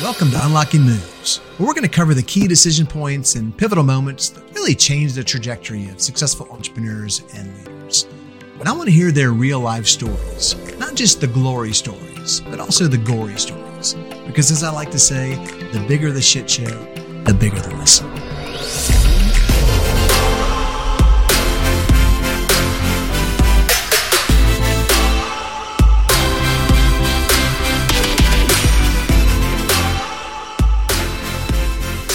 Welcome to Unlocking Moves, where we're going to cover the key decision points and pivotal moments that really change the trajectory of successful entrepreneurs and leaders. And I want to hear their real life stories, not just the glory stories, but also the gory stories. Because as I like to say, the bigger the shit show, the bigger the lesson.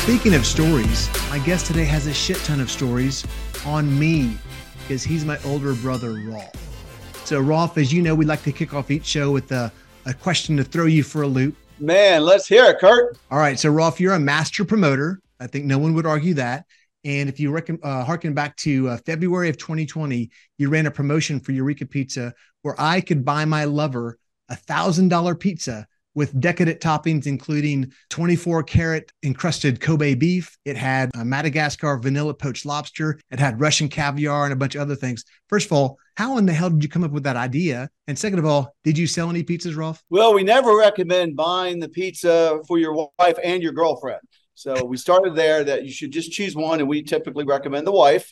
Speaking of stories, my guest today has a shit ton of stories on me because he's my older brother, Rolf. So, Rolf, as you know, we like to kick off each show with a, a question to throw you for a loop. Man, let's hear it, Kurt. All right. So, Rolf, you're a master promoter. I think no one would argue that. And if you reckon, uh, harken back to uh, February of 2020, you ran a promotion for Eureka Pizza where I could buy my lover a thousand dollar pizza with decadent toppings, including 24 karat encrusted Kobe beef. It had Madagascar vanilla poached lobster. It had Russian caviar and a bunch of other things. First of all, how in the hell did you come up with that idea? And second of all, did you sell any pizzas, Rolf? Well, we never recommend buying the pizza for your wife and your girlfriend. So we started there that you should just choose one, and we typically recommend the wife.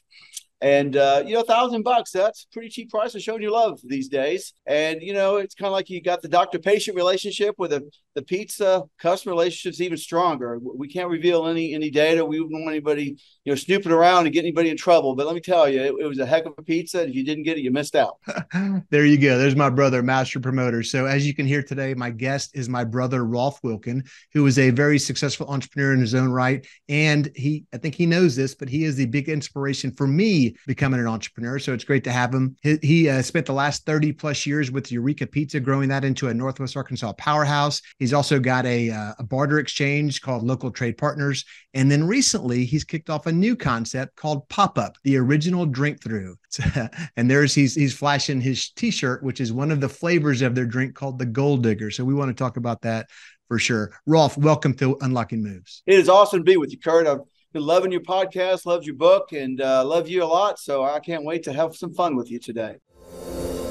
And uh, you know, a thousand bucks, that's pretty cheap price of showing your love these days. And you know, it's kind of like you got the doctor-patient relationship with a, the pizza customer relationship's even stronger. We can't reveal any any data. We wouldn't want anybody, you know, snooping around and get anybody in trouble. But let me tell you, it, it was a heck of a pizza. If you didn't get it, you missed out. there you go. There's my brother, master promoter. So as you can hear today, my guest is my brother Rolf Wilkin, who is a very successful entrepreneur in his own right. And he, I think he knows this, but he is the big inspiration for me becoming an entrepreneur. So it's great to have him. He, he uh, spent the last 30 plus years with Eureka Pizza, growing that into a Northwest Arkansas powerhouse. He's also got a, uh, a barter exchange called Local Trade Partners. And then recently, he's kicked off a new concept called Pop Up, the original Drink Thru. and there's he's he's flashing his T-shirt, which is one of the flavors of their drink called the Gold Digger. So we want to talk about that for sure. Rolf, welcome to Unlocking Moves. It is awesome to be with you, Kurt. I've been loving your podcast, loves your book, and uh, love you a lot. So I can't wait to have some fun with you today.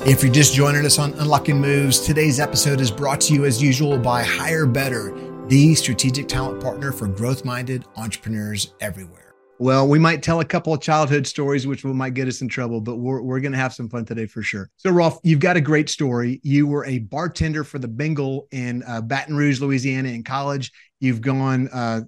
If you're just joining us on Unlocking Moves, today's episode is brought to you as usual by HireBetter, the strategic talent partner for growth minded entrepreneurs everywhere. Well, we might tell a couple of childhood stories, which will, might get us in trouble, but we're, we're going to have some fun today for sure. So, Rolf, you've got a great story. You were a bartender for the Bengal in uh, Baton Rouge, Louisiana in college. You've gone uh,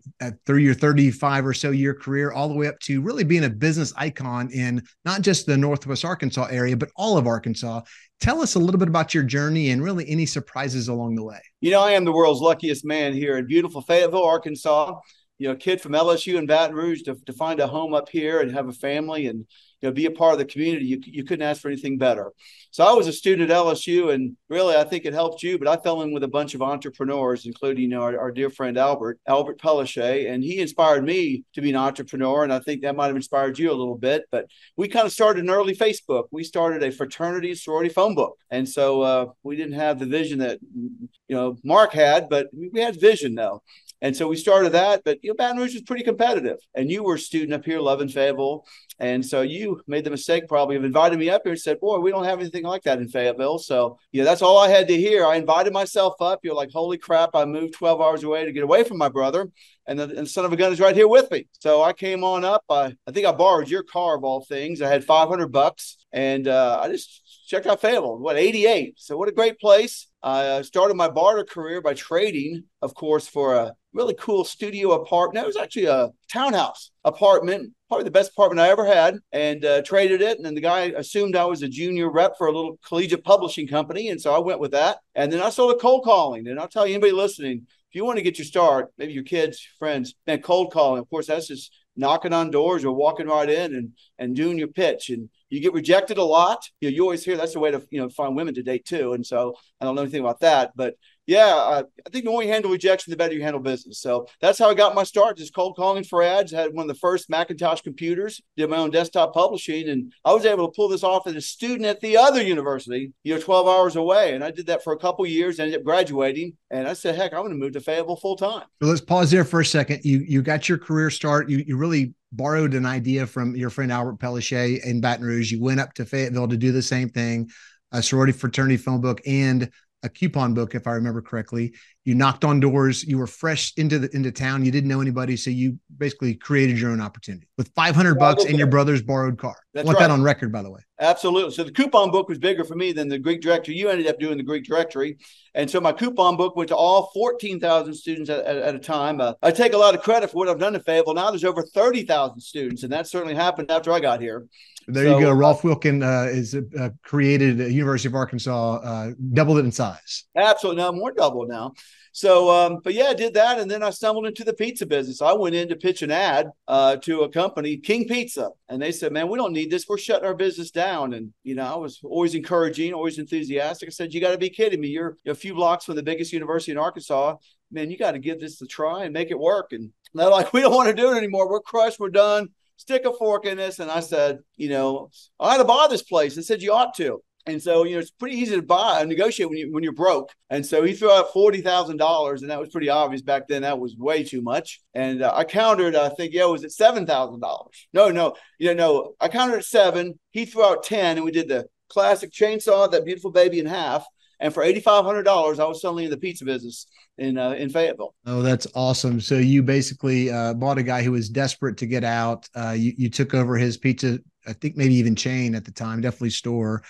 through your 35 or so year career all the way up to really being a business icon in not just the Northwest Arkansas area, but all of Arkansas. Tell us a little bit about your journey and really any surprises along the way. You know, I am the world's luckiest man here in beautiful Fayetteville, Arkansas you know, kid from LSU and Baton Rouge to, to find a home up here and have a family and you know be a part of the community. You, you couldn't ask for anything better. So I was a student at LSU, and really I think it helped you. But I fell in with a bunch of entrepreneurs, including you know our, our dear friend Albert Albert Pellichet, and he inspired me to be an entrepreneur. And I think that might have inspired you a little bit. But we kind of started an early Facebook. We started a fraternity sorority phone book, and so uh, we didn't have the vision that you know Mark had, but we had vision though. And so we started that, but you know, Baton Rouge was pretty competitive. And you were a student up here, loving Fayetteville. And so you made the mistake probably of inviting me up here and said, Boy, we don't have anything like that in Fayetteville. So, yeah, that's all I had to hear. I invited myself up. You're like, Holy crap, I moved 12 hours away to get away from my brother. And the, and the son of a gun is right here with me. So I came on up. I, I think I borrowed your car of all things. I had 500 bucks and uh, I just checked out Fayetteville, what, 88. So, what a great place. I uh, started my barter career by trading, of course, for a really cool studio apartment. It was actually a townhouse apartment, probably the best apartment I ever had, and uh, traded it. And then the guy assumed I was a junior rep for a little collegiate publishing company. And so I went with that. And then I started cold calling. And I'll tell you, anybody listening, if you want to get your start, maybe your kids, friends, man, cold calling, of course, that's just knocking on doors or walking right in and, and doing your pitch. And you get rejected a lot. You, know, you always hear that's the way to you know find women to date too. And so I don't know anything about that, but yeah, I, think the more you handle rejection, the better you handle business. So that's how I got my start, just cold calling for ads. I had one of the first Macintosh computers, did my own desktop publishing, and I was able to pull this off as a student at the other university, you know, 12 hours away. And I did that for a couple years, ended up graduating. And I said, heck, I'm going to move to Fayetteville full time. So let's pause there for a second. You you got your career start. You you really borrowed an idea from your friend Albert Pellichet in Baton Rouge. You went up to Fayetteville to do the same thing, a sorority fraternity phone book, and a coupon book, if I remember correctly. You knocked on doors. You were fresh into the into town. You didn't know anybody, so you basically created your own opportunity with 500 bucks and your brother's borrowed car. That's I want right. that on record, by the way. Absolutely. So the coupon book was bigger for me than the Greek directory. You ended up doing the Greek directory, and so my coupon book went to all 14,000 students at, at, at a time. Uh, I take a lot of credit for what I've done in Fayetteville. Now there's over 30,000 students, and that certainly happened after I got here. There so, you go. Uh, Rolf Wilkin uh, is uh, created at University of Arkansas, uh, doubled it in size. Absolutely, now more double now. So, um, but yeah, I did that, and then I stumbled into the pizza business. I went in to pitch an ad uh, to a company, King Pizza, and they said, "Man, we don't need this. We're shutting our business down." And you know, I was always encouraging, always enthusiastic. I said, "You got to be kidding me! You're a few blocks from the biggest university in Arkansas. Man, you got to give this a try and make it work." And they're like, "We don't want to do it anymore. We're crushed. We're done." Stick a fork in this. And I said, you know, I ought to buy this place. They said, you ought to. And so, you know, it's pretty easy to buy and negotiate when you when you're broke. And so he threw out forty thousand dollars, and that was pretty obvious back then. That was way too much. And uh, I countered. I think, yeah, was it seven thousand dollars? No, no, you know, no. I countered at seven. He threw out ten, and we did the classic chainsaw that beautiful baby in half. And for eighty five hundred dollars, I was suddenly in the pizza business in uh, in Fayetteville. Oh, that's awesome! So you basically uh, bought a guy who was desperate to get out. Uh, you you took over his pizza, I think maybe even chain at the time, definitely store.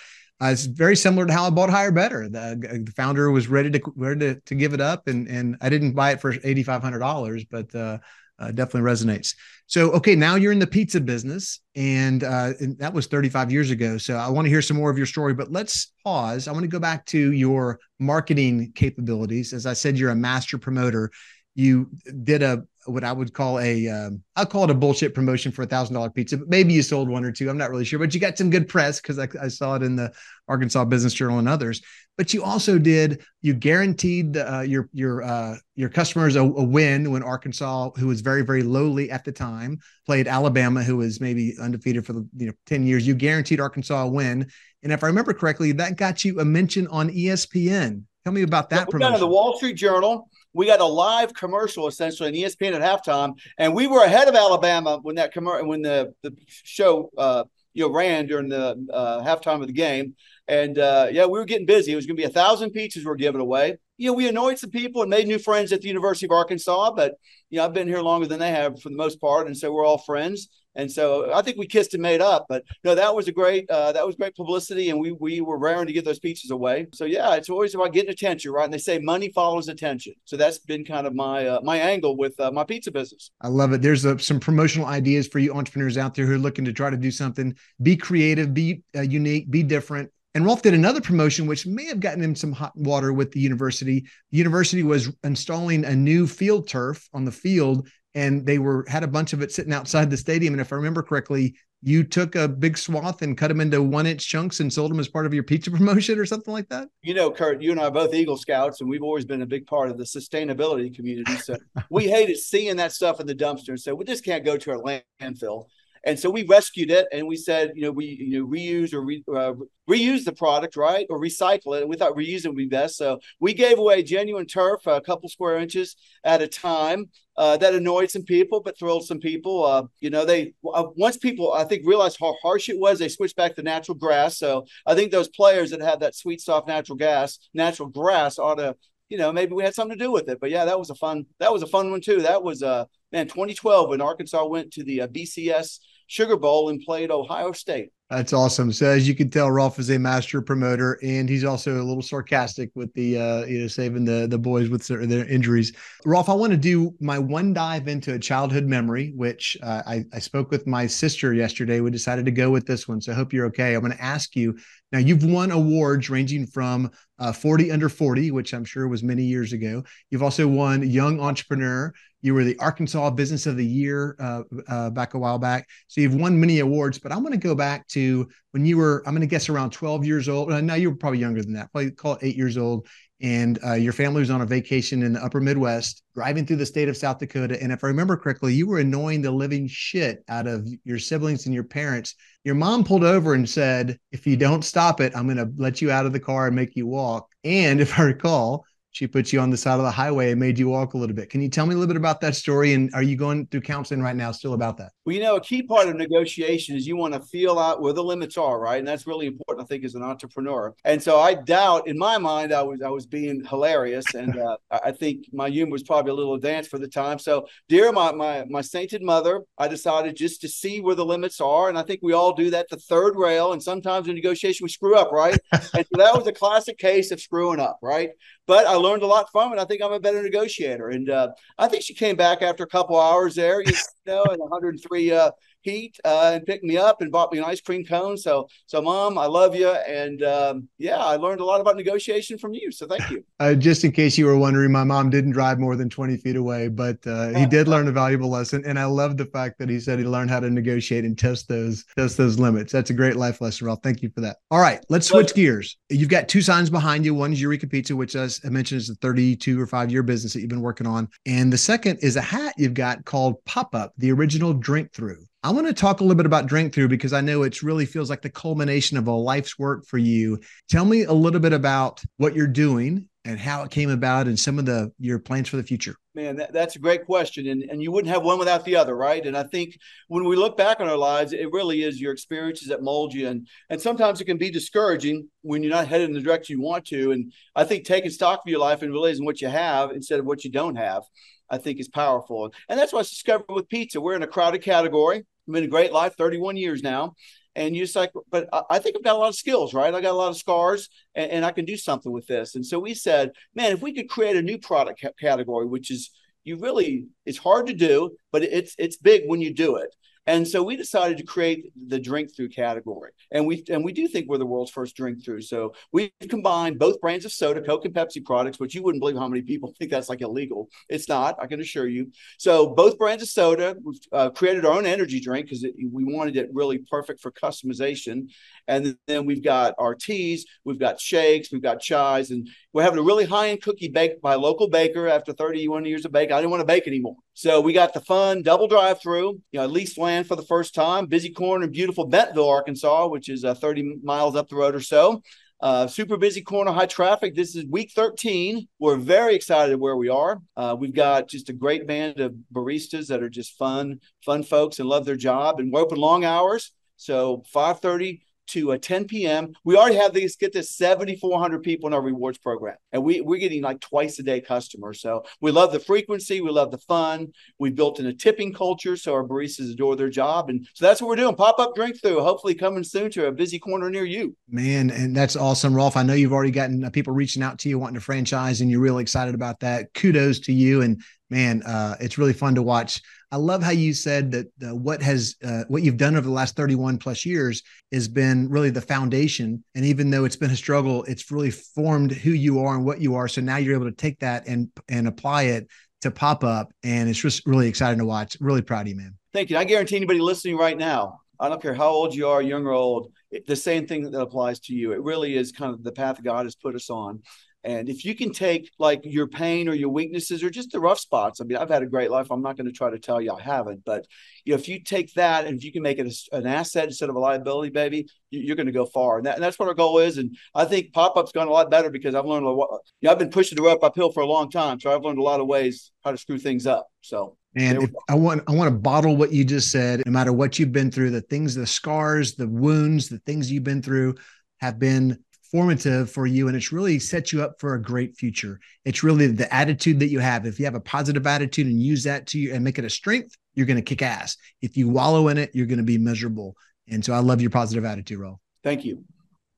Uh, it's very similar to how I bought HireBetter. The, the, founder was ready to ready to, to give it up, and and I didn't buy it for eighty five hundred dollars, but uh, uh, definitely resonates. So, okay, now you're in the pizza business, and, uh, and that was 35 years ago. So, I want to hear some more of your story, but let's pause. I want to go back to your marketing capabilities. As I said, you're a master promoter. You did a what I would call a um, I'll call it a bullshit promotion for a thousand dollar pizza, but maybe you sold one or two. I'm not really sure, but you got some good press because I, I, saw it in the Arkansas Business Journal and others. But you also did you guaranteed uh, your your uh, your customers a, a, win when Arkansas, who was very very lowly at the time, played Alabama, who was maybe undefeated for the you know ten years. You guaranteed Arkansas a win, and if I remember correctly, that got you a mention on ESPN. Tell me about that. Yeah, promotion. the Wall Street Journal we got a live commercial essentially on ESPN at halftime, and we were ahead of Alabama when that commercial when the the show uh, you know ran during the uh, halftime of the game. And uh, yeah, we were getting busy. It was going to be a thousand pizzas we we're giving away. You know, we annoyed some people and made new friends at the University of Arkansas. But you know, I've been here longer than they have for the most part, and so we're all friends. And so I think we kissed and made up. But no, that was a great uh, that was great publicity, and we we were raring to get those pizzas away. So yeah, it's always about getting attention, right? And they say money follows attention. So that's been kind of my uh, my angle with uh, my pizza business. I love it. There's uh, some promotional ideas for you entrepreneurs out there who are looking to try to do something. Be creative, be uh, unique, be different. And Rolf did another promotion, which may have gotten him some hot water with the university. The university was installing a new field turf on the field and they were had a bunch of it sitting outside the stadium. And if I remember correctly, you took a big swath and cut them into one inch chunks and sold them as part of your pizza promotion or something like that. You know, Kurt, you and I are both Eagle Scouts, and we've always been a big part of the sustainability community. So we hated seeing that stuff in the dumpster, and so we just can't go to our landfill. And so we rescued it and we said, you know, we you know reuse or re, uh, reuse the product, right, or recycle it. And we thought reusing would be best. So we gave away genuine turf, a couple square inches at a time. Uh, that annoyed some people, but thrilled some people. Uh, you know, they uh, once people I think realized how harsh it was, they switched back to natural grass. So I think those players that have that sweet, soft natural gas, natural grass ought to you know, maybe we had something to do with it. But yeah, that was a fun that was a fun one too. That was uh man 2012 when Arkansas went to the uh, BCS Sugar Bowl and played Ohio State. That's awesome. So as you can tell, Rolf is a master promoter, and he's also a little sarcastic with the uh, you know saving the the boys with their injuries. Rolf, I want to do my one dive into a childhood memory, which uh, I, I spoke with my sister yesterday. We decided to go with this one, so I hope you're okay. I'm going to ask you now. You've won awards ranging from uh, 40 under 40, which I'm sure was many years ago. You've also won Young Entrepreneur. You were the Arkansas Business of the Year uh, uh, back a while back. So you've won many awards, but I'm going to go back to when you were, I'm going to guess around 12 years old. Uh, now you were probably younger than that, probably call it eight years old. And uh, your family was on a vacation in the upper Midwest, driving through the state of South Dakota. And if I remember correctly, you were annoying the living shit out of your siblings and your parents. Your mom pulled over and said, If you don't stop it, I'm going to let you out of the car and make you walk. And if I recall, she put you on the side of the highway and made you walk a little bit. Can you tell me a little bit about that story? And are you going through counseling right now still about that? Well, you know, a key part of negotiation is you want to feel out where the limits are, right? And that's really important, I think, as an entrepreneur. And so I doubt, in my mind, I was I was being hilarious, and uh, I think my humor was probably a little advanced for the time. So, dear my my my sainted mother, I decided just to see where the limits are, and I think we all do that. The third rail, and sometimes in negotiation we screw up, right? and so that was a classic case of screwing up, right? But I learned a lot from it. I think I'm a better negotiator. And uh, I think she came back after a couple hours there, you know, and 103 uh, heat uh, and picked me up and bought me an ice cream cone. So, so mom, I love you. And um, yeah, I learned a lot about negotiation from you. So thank you. Uh, just in case you were wondering, my mom didn't drive more than 20 feet away, but uh, he did learn a valuable lesson. And I love the fact that he said he learned how to negotiate and test those, test those limits. That's a great life lesson, Rolf. Thank you for that. All right, let's switch gears. You've got two signs behind you. One is Eureka Pizza, which as I mentioned is a 32 or five year business that you've been working on. And the second is a hat you've got called Pop Up, the original Drink Thru. I want to talk a little bit about Drink Thru because I know it really feels like the culmination of a life's work for you. Tell me a little bit about what you're doing and how it came about and some of the your plans for the future. Man, that, that's a great question. And, and you wouldn't have one without the other, right? And I think when we look back on our lives, it really is your experiences that mold you. And, and sometimes it can be discouraging when you're not headed in the direction you want to. And I think taking stock of your life and realizing what you have instead of what you don't have, I think is powerful. And that's what I discovered with pizza. We're in a crowded category. I've been a great life, 31 years now. And you just like, but I think I've got a lot of skills, right? I got a lot of scars and, and I can do something with this. And so we said, man, if we could create a new product category, which is you really, it's hard to do, but it's, it's big when you do it. And so we decided to create the drink through category. And we and we do think we're the world's first drink through. So we've combined both brands of soda, Coke and Pepsi products, which you wouldn't believe how many people think that's like illegal. It's not, I can assure you. So both brands of soda, we've uh, created our own energy drink because we wanted it really perfect for customization. And then we've got our teas, we've got shakes, we've got chais, and we're having a really high-end cookie baked by a local baker after 31 years of baking. I didn't want to bake anymore. So we got the fun double drive-through, you know, lease land for the first time, busy corner in beautiful Bentonville, Arkansas, which is uh, 30 miles up the road or so. Uh, super busy corner, high traffic. This is week 13. We're very excited where we are. Uh, we've got just a great band of baristas that are just fun, fun folks and love their job. And we're open long hours. So 5:30 to a 10 p.m. We already have these get this 7,400 people in our rewards program, and we we're getting like twice a day customers. So we love the frequency, we love the fun. We built in a tipping culture, so our baristas adore their job, and so that's what we're doing. Pop up Drink Thru, hopefully coming soon to a busy corner near you. Man, and that's awesome, Rolf. I know you've already gotten uh, people reaching out to you wanting to franchise, and you're really excited about that. Kudos to you, and man, uh, it's really fun to watch. I love how you said that uh, what has uh, what you've done over the last 31 plus years has been really the foundation. And even though it's been a struggle, it's really formed who you are and what you are. So now you're able to take that and and apply it to pop up, and it's just really exciting to watch. Really proud of you, man. Thank you. I guarantee anybody listening right now, I don't care how old you are, young or old, the same thing that applies to you. It really is kind of the path God has put us on. And if you can take like your pain or your weaknesses or just the rough spots, I mean, I've had a great life. I'm not going to try to tell you I haven't, but you know, if you take that and if you can make it a, an asset instead of a liability, baby, you're going to go far. And, that, and that's what our goal is. And I think pop up's gone a lot better because I've learned a lot. You know, I've been pushing the rope uphill for a long time, so I've learned a lot of ways how to screw things up. So and I want I want to bottle what you just said. No matter what you've been through, the things, the scars, the wounds, the things you've been through have been formative for you and it's really set you up for a great future. It's really the attitude that you have. If you have a positive attitude and use that to you and make it a strength, you're going to kick ass. If you wallow in it, you're going to be miserable. And so I love your positive attitude, Ro. Thank you.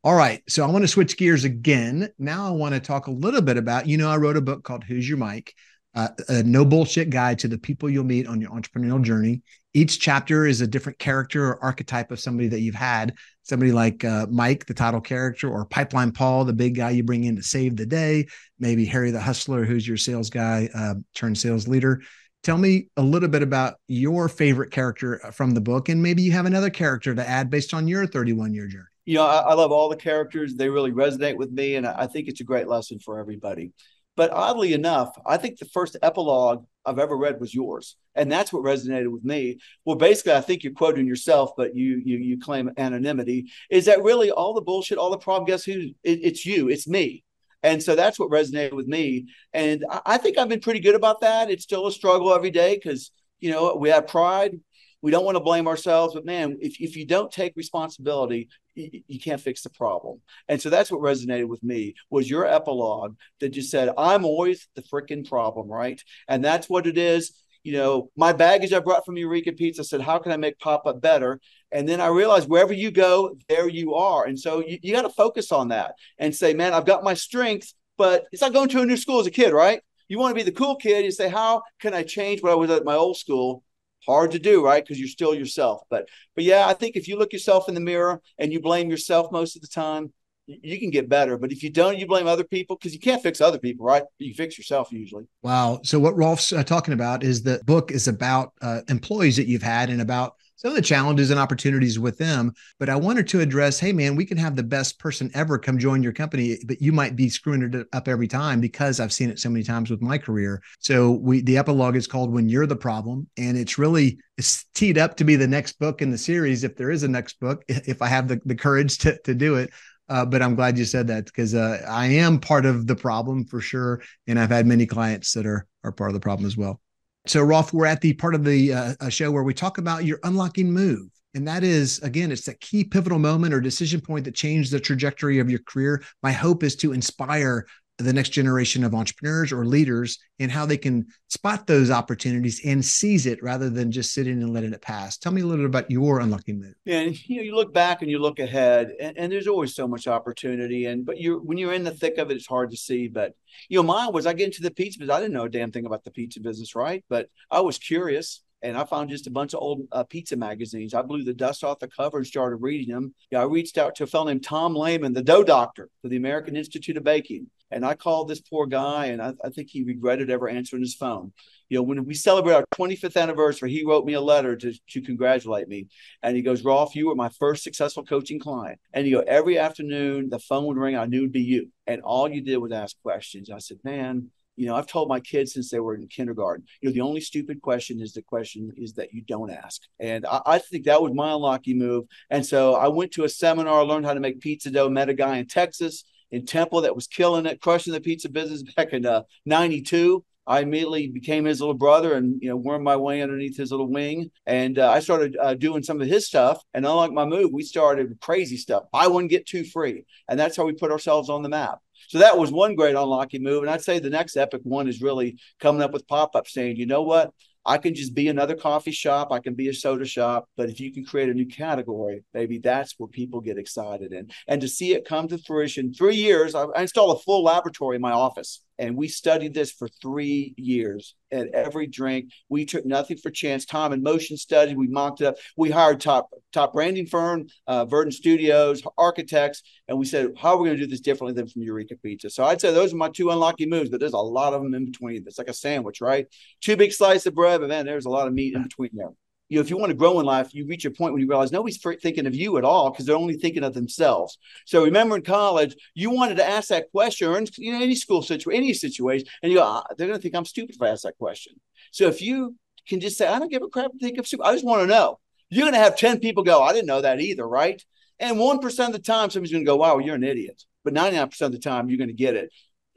All right. So I want to switch gears again. Now I want to talk a little bit about, you know, I wrote a book called Who's Your Mike? Uh, a no bullshit guide to the people you'll meet on your entrepreneurial journey. Each chapter is a different character or archetype of somebody that you've had. Somebody like uh, Mike, the title character, or Pipeline Paul, the big guy you bring in to save the day. Maybe Harry the hustler, who's your sales guy uh, turned sales leader. Tell me a little bit about your favorite character from the book, and maybe you have another character to add based on your 31 year journey. You know, I, I love all the characters. They really resonate with me, and I think it's a great lesson for everybody. But oddly enough, I think the first epilogue I've ever read was yours, and that's what resonated with me. Well, basically, I think you're quoting yourself, but you you you claim anonymity. Is that really all the bullshit, all the problem? Guess who? It, it's you. It's me. And so that's what resonated with me. And I, I think I've been pretty good about that. It's still a struggle every day because, you know, we have pride. We don't want to blame ourselves, but man, if, if you don't take responsibility, you, can't fix the problem. And so that's what resonated with me was your epilogue that just said, I'm always the freaking problem, right? And that's what it is you know, my baggage I brought from Eureka Pizza said, how can I make pop up better? And then I realized wherever you go, there you are. And so you, you got to focus on that and say, man, I've got my strengths, but it's like going to a new school as a kid, right? You want to be the cool kid. You say, how can I change what I was at my old school? Hard to do, right? Because you're still yourself. But but yeah, I think if you look yourself in the mirror and you blame yourself most of the time, you can get better. But if you don't, you blame other people because you can't fix other people, right? You fix yourself usually. Wow. So what Rolf's uh, talking about is the book is about uh, employees that you've had and about some of the challenges and opportunities with them. But I wanted to address, hey man, we can have the best person ever come join your company, but you might be screwing it up every time because I've seen it so many times with my career. So we the epilogue is called When You're the Problem. And it's really it's teed up to be the next book in the series if there is a next book, if I have the, the courage to, to do it. Uh, but I'm glad you said that because uh, I am part of the problem for sure, and I've had many clients that are are part of the problem as well. So, Rolf, we're at the part of the uh, show where we talk about your unlocking move, and that is again, it's that key pivotal moment or decision point that changed the trajectory of your career. My hope is to inspire the next generation of entrepreneurs or leaders and how they can spot those opportunities and seize it rather than just sitting and letting it pass. Tell me a little bit about your unlocking move. Yeah, and you know, you look back and you look ahead, and, and, there's always so much opportunity. And but you're when you're in the thick of it, it's hard to see. But you know, mine was I get into the pizza business. I didn't know a damn thing about the pizza business, right? But I was curious and I found just a bunch of old uh, pizza magazines. I blew the dust off the cover and started reading them. Yeah, I reached out to a fellow named Tom Lehmann, the dough doctor for the American Institute of Baking. And I called this poor guy, and I, I think he regretted ever answering his phone. You know, when we celebrate our 25th anniversary, he wrote me a letter to, to congratulate me. And he goes, Rolf, you were my first successful coaching client. And you know, every afternoon the phone would ring, I knew it'd be you. And all you did was ask questions. I said, man, you know, I've told my kids since they were in kindergarten, you know, the only stupid question is the question is that you don't ask. And I, I think that was my unlucky move. And so I went to a seminar, learned how to make pizza dough, met a guy in Texas, in Temple, that was killing it, crushing the pizza business back in uh, 92. I immediately became his little brother and you know wormed my way underneath his little wing, and uh, I started uh, doing some of his stuff. And unlike my move, we started crazy stuff: buy one get two free, and that's how we put ourselves on the map. So that was one great unlocking move. And I'd say the next epic one is really coming up with pop up saying, you know what? I can just be another coffee shop. I can be a soda shop. But if you can create a new category, maybe that's where people get excited. And, and to see it come to fruition, three years, I, I installed a full laboratory in my office. And we studied this for three years at every drink. We took nothing for chance. Time and motion study. We mocked it up. We hired top top branding firm, uh, Verdant Studios, architects, and we said, how are we going to do this differently than from Eureka Pizza? So I'd say those are my two unlocking moves, but there's a lot of them in between. It's like a sandwich, right? Two big slices of bread, but man, there's a lot of meat in between there you know, if you want to grow in life, you reach a point when you realize nobody's thinking of you at all because they're only thinking of themselves. So remember in college, you wanted to ask that question, or in you know any school situation, any situation, and you go, ah, they're going to think I'm stupid if I ask that question. So if you can just say, I don't give a crap. To think of stupid. I just want to know. You're going to have ten people go, I didn't know that either, right? And one percent of the time, somebody's going to go, Wow, you're an idiot. But 99% of the time, you're going to get it.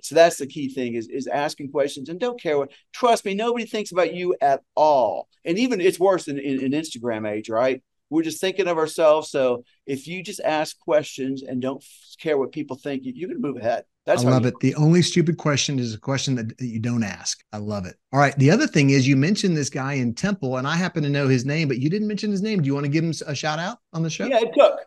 So that's the key thing is, is asking questions and don't care what, trust me, nobody thinks about you at all. And even it's worse in, in, in Instagram age, right? We're just thinking of ourselves. So if you just ask questions and don't care what people think, you, going to move ahead. That's I love it. The only stupid question is a question that, that, you don't ask. I love it. All right. The other thing is you mentioned this guy in Temple, and I happen to know his name, but you didn't mention his name. Do you want to give him a shout out on the show? Yeah, Ed Cook.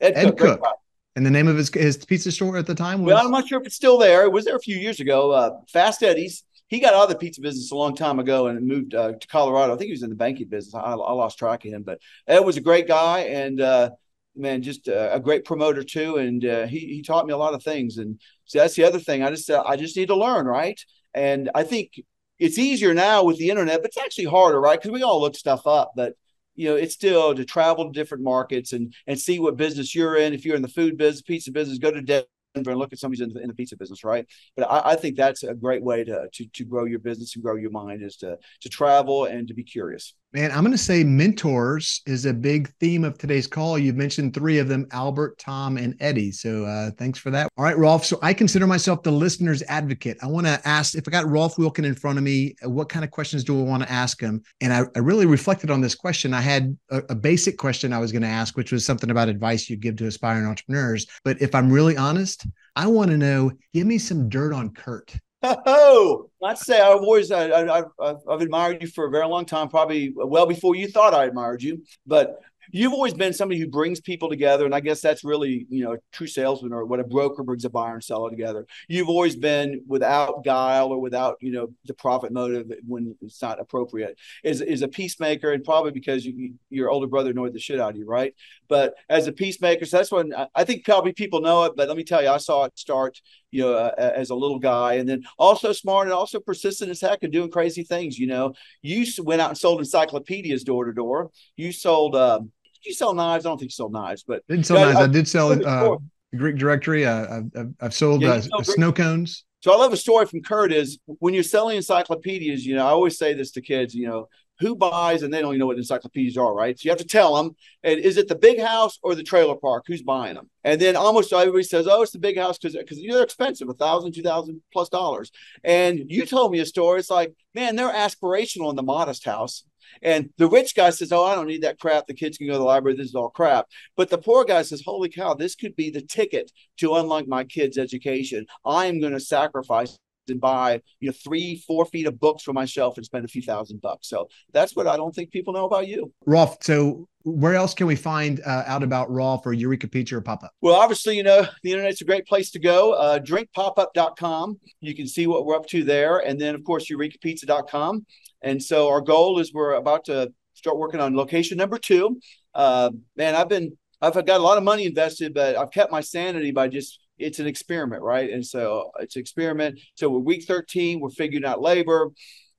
Ed, Ed Cook. Cook. And the name of his his pizza store at the time was. Well, I'm not sure if it's still there. It was there a few years ago. Uh, Fast Eddie's. He got out of the pizza business a long time ago and moved uh, to Colorado. I think he was in the banking business. I, I, lost track of him, but Ed was a great guy and uh, man, just a, a, great promoter too. And uh, he he taught me a lot of things. And so that's the other thing. I just uh, I just need to learn, right? And I think it's easier now with the internet, but it's actually harder, right? Because we all look stuff up, but you know, it's still to travel to different markets and and see what business you're in. If you're in the food business, pizza business, go to Denver and look at somebody's in the, in the pizza business, right? But I, I, think that's a great way to, to to grow your business and grow your mind is to to travel and to be curious. Man, I'm going to say mentors is a big theme of today's call. You've mentioned three of them Albert, Tom, and Eddie. So uh, thanks for that. All right, Rolf. So I consider myself the listener's advocate. I want to ask if I got Rolf Wilkin in front of me, what kind of questions do I want to ask him? And I, I really reflected on this question. I had a, a basic question I was going to ask, which was something about advice you give to aspiring entrepreneurs. But if I'm really honest, I want to know give me some dirt on Kurt. Oh, I'd say I've always I, I, I've, I've admired you for a very long time, probably well before you thought I admired you. But you've always been somebody who brings people together and i guess that's really you know a true salesman or what a broker brings a buyer and seller together. You've always been without guile or without you know the profit motive when it's not appropriate. Is, is a peacemaker and probably because you, your older brother annoyed the shit out of you right? But as a peacemaker so that's when i think probably people know it but let me tell you i saw it start you know uh, as a little guy and then also smart and also persistent as heck and doing crazy things you know you went out and sold encyclopedias door to door you sold um, you sell knives? I don't think you sold knives, but didn't sell knives. I, I, did sell uh, Greek directory. Uh, I've, I've sold yeah, uh, snow cones. So I love a story from Kurt is when you're selling encyclopedias, you know, I always say this to kids, you know, who buys and they don't even know what encyclopedias are, right? So you have to tell them, and is it the big house or the trailer park? Who's buying them? And then almost everybody says, oh, it's the big house because because they're expensive, a thousand, two thousand plus dollars. And you told me a story. It's like, man, they're aspirational in the modest house. And the rich guy says, Oh, I don't need that crap. The kids can go to the library. This is all crap. But the poor guy says, Holy cow, this could be the ticket to unlock my kids' education. I am going to sacrifice and buy you know three four feet of books for myself and spend a few thousand bucks. So that's what i don't think people know about you. Rolf so where else can we find uh, out about rolf or eureka pizza or pop-up? Well obviously you know the internet's a great place to go. Uh, drinkpopup.com you can see what we're up to there. And then of course eurekapizza.com and so our goal is we're about to start working on location number two. Uh, man, I've been I've got a lot of money invested, but I've kept my sanity by just it's an experiment, right? And so it's an experiment. So we're week 13, we're figuring out labor.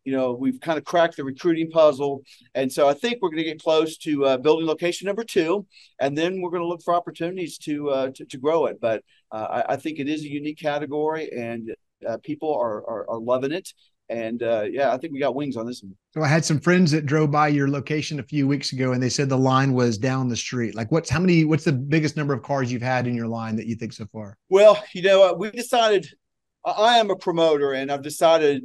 You know, we've kind of cracked the recruiting puzzle. And so I think we're going to get close to uh, building location number two. And then we're going to look for opportunities to, uh, to, to, grow it. But uh, I, I, think it is a unique category and uh, people are, are, are loving it. And uh, yeah, I think we got wings on this one. So I had some friends that drove by your location a few weeks ago, and they said the line was down the street. Like, what's how many? What's the biggest number of cars you've had in your line that you think so far? Well, you know, we decided. I am a promoter, and I've decided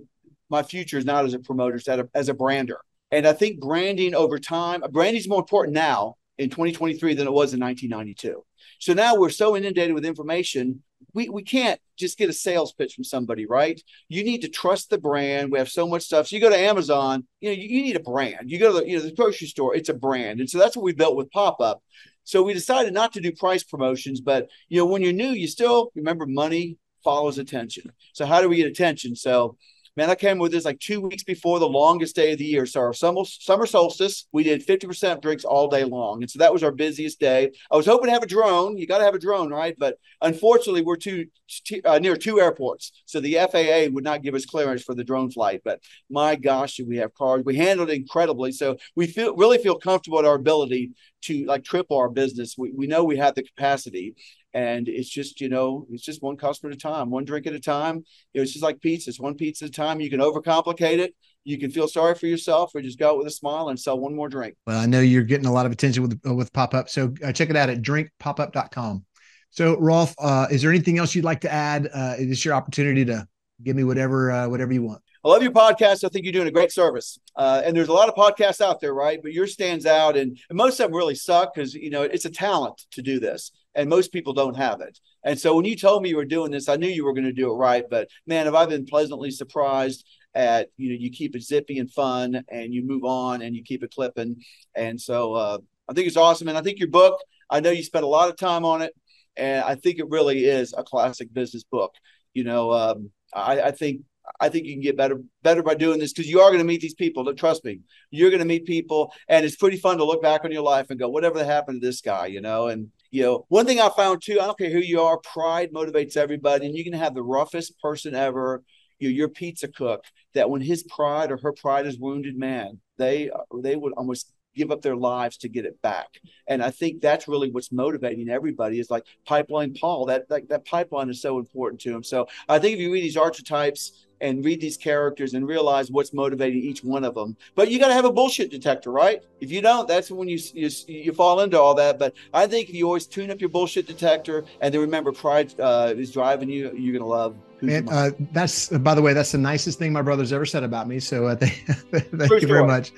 my future is not as a promoter, as a, as a brander. And I think branding over time, branding is more important now in 2023 than it was in 1992. So now we're so inundated with information we, we can't just get a sales pitch from somebody, right? You need to trust the brand. We have so much stuff. So you go to Amazon, you know, you, you need a brand. You go to the, you know, the grocery store, it's a brand. And so that's what we built with pop-up. So we decided not to do price promotions, but you know, when you're new, you still remember money follows attention. So how do we get attention? So Man, I came with this like two weeks before the longest day of the year. So our summer, summer solstice, we did 50% drinks all day long. And so that was our busiest day. I was hoping to have a drone. You got to have a drone, right? But unfortunately, we're too, too uh, near two airports. So the FAA would not give us clearance for the drone flight. But my gosh, we have cars. We handled it incredibly. So we feel really feel comfortable at our ability to like triple our business. We, we know we have the capacity and it's just you know it's just one customer at a time one drink at a time. It's just like pizza it's one pizza at a time you can overcomplicate it. You can feel sorry for yourself or just go out with a smile and sell one more drink. Well i know you're getting a lot of attention with uh, with pop-up so uh, check it out at drinkpopup.com so rolf uh, is there anything else you'd like to add? Uh, is this your opportunity to give me whatever uh, whatever you want I love your podcast. I think you're doing a great service. Uh, and there's a lot of podcasts out there, right? But yours stands out, and, and most of them really suck because you know it's a talent to do this, and most people don't have it. And so when you told me you were doing this, I knew you were going to do it right. But man, have I been pleasantly surprised at you know you keep it zippy and fun, and you move on, and you keep it clipping. And so uh, I think it's awesome, and I think your book. I know you spent a lot of time on it, and I think it really is a classic business book. You know, um, I, I think I think you can get better better by doing this because you are going to meet these people. Trust me, you're going to meet people, and it's pretty fun to look back on your life and go, whatever happened to this guy, you know. And you know, one thing I found too, I don't care who you are, pride motivates everybody, and you can have the roughest person ever. You your pizza cook that when his pride or her pride is wounded, man, they they would almost give up their lives to get it back. And I think that's really what's motivating everybody is like pipeline Paul. That that, that pipeline is so important to him. So I think if you read these archetypes and read these characters and realize what's motivating each one of them. But you got to have a bullshit detector, right? If you don't, that's when you, you you fall into all that. But I think if you always tune up your bullshit detector and then remember pride uh, is driving you, you're gonna love. And uh, that's by the way, that's the nicest thing my brother's ever said about me. So uh, thank, thank you very much.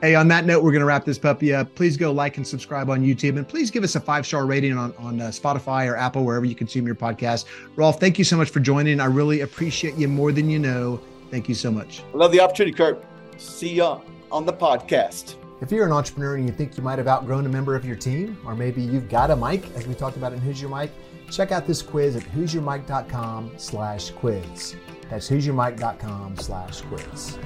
Hey, on that note, we're going to wrap this puppy up. Please go like and subscribe on YouTube, and please give us a five star rating on on uh, Spotify or Apple, wherever you consume your podcast. Rolf, thank you so much for joining. I really appreciate you more than you know. Thank you so much. I love the opportunity, Kurt. See you on the podcast. If you're an entrepreneur and you think you might have outgrown a member of your team, or maybe you've got a Mike, as we talked about in Who's Your Mike, check out this quiz at who'syourmike.com slash quiz. That's who'syourmike.com slash quiz.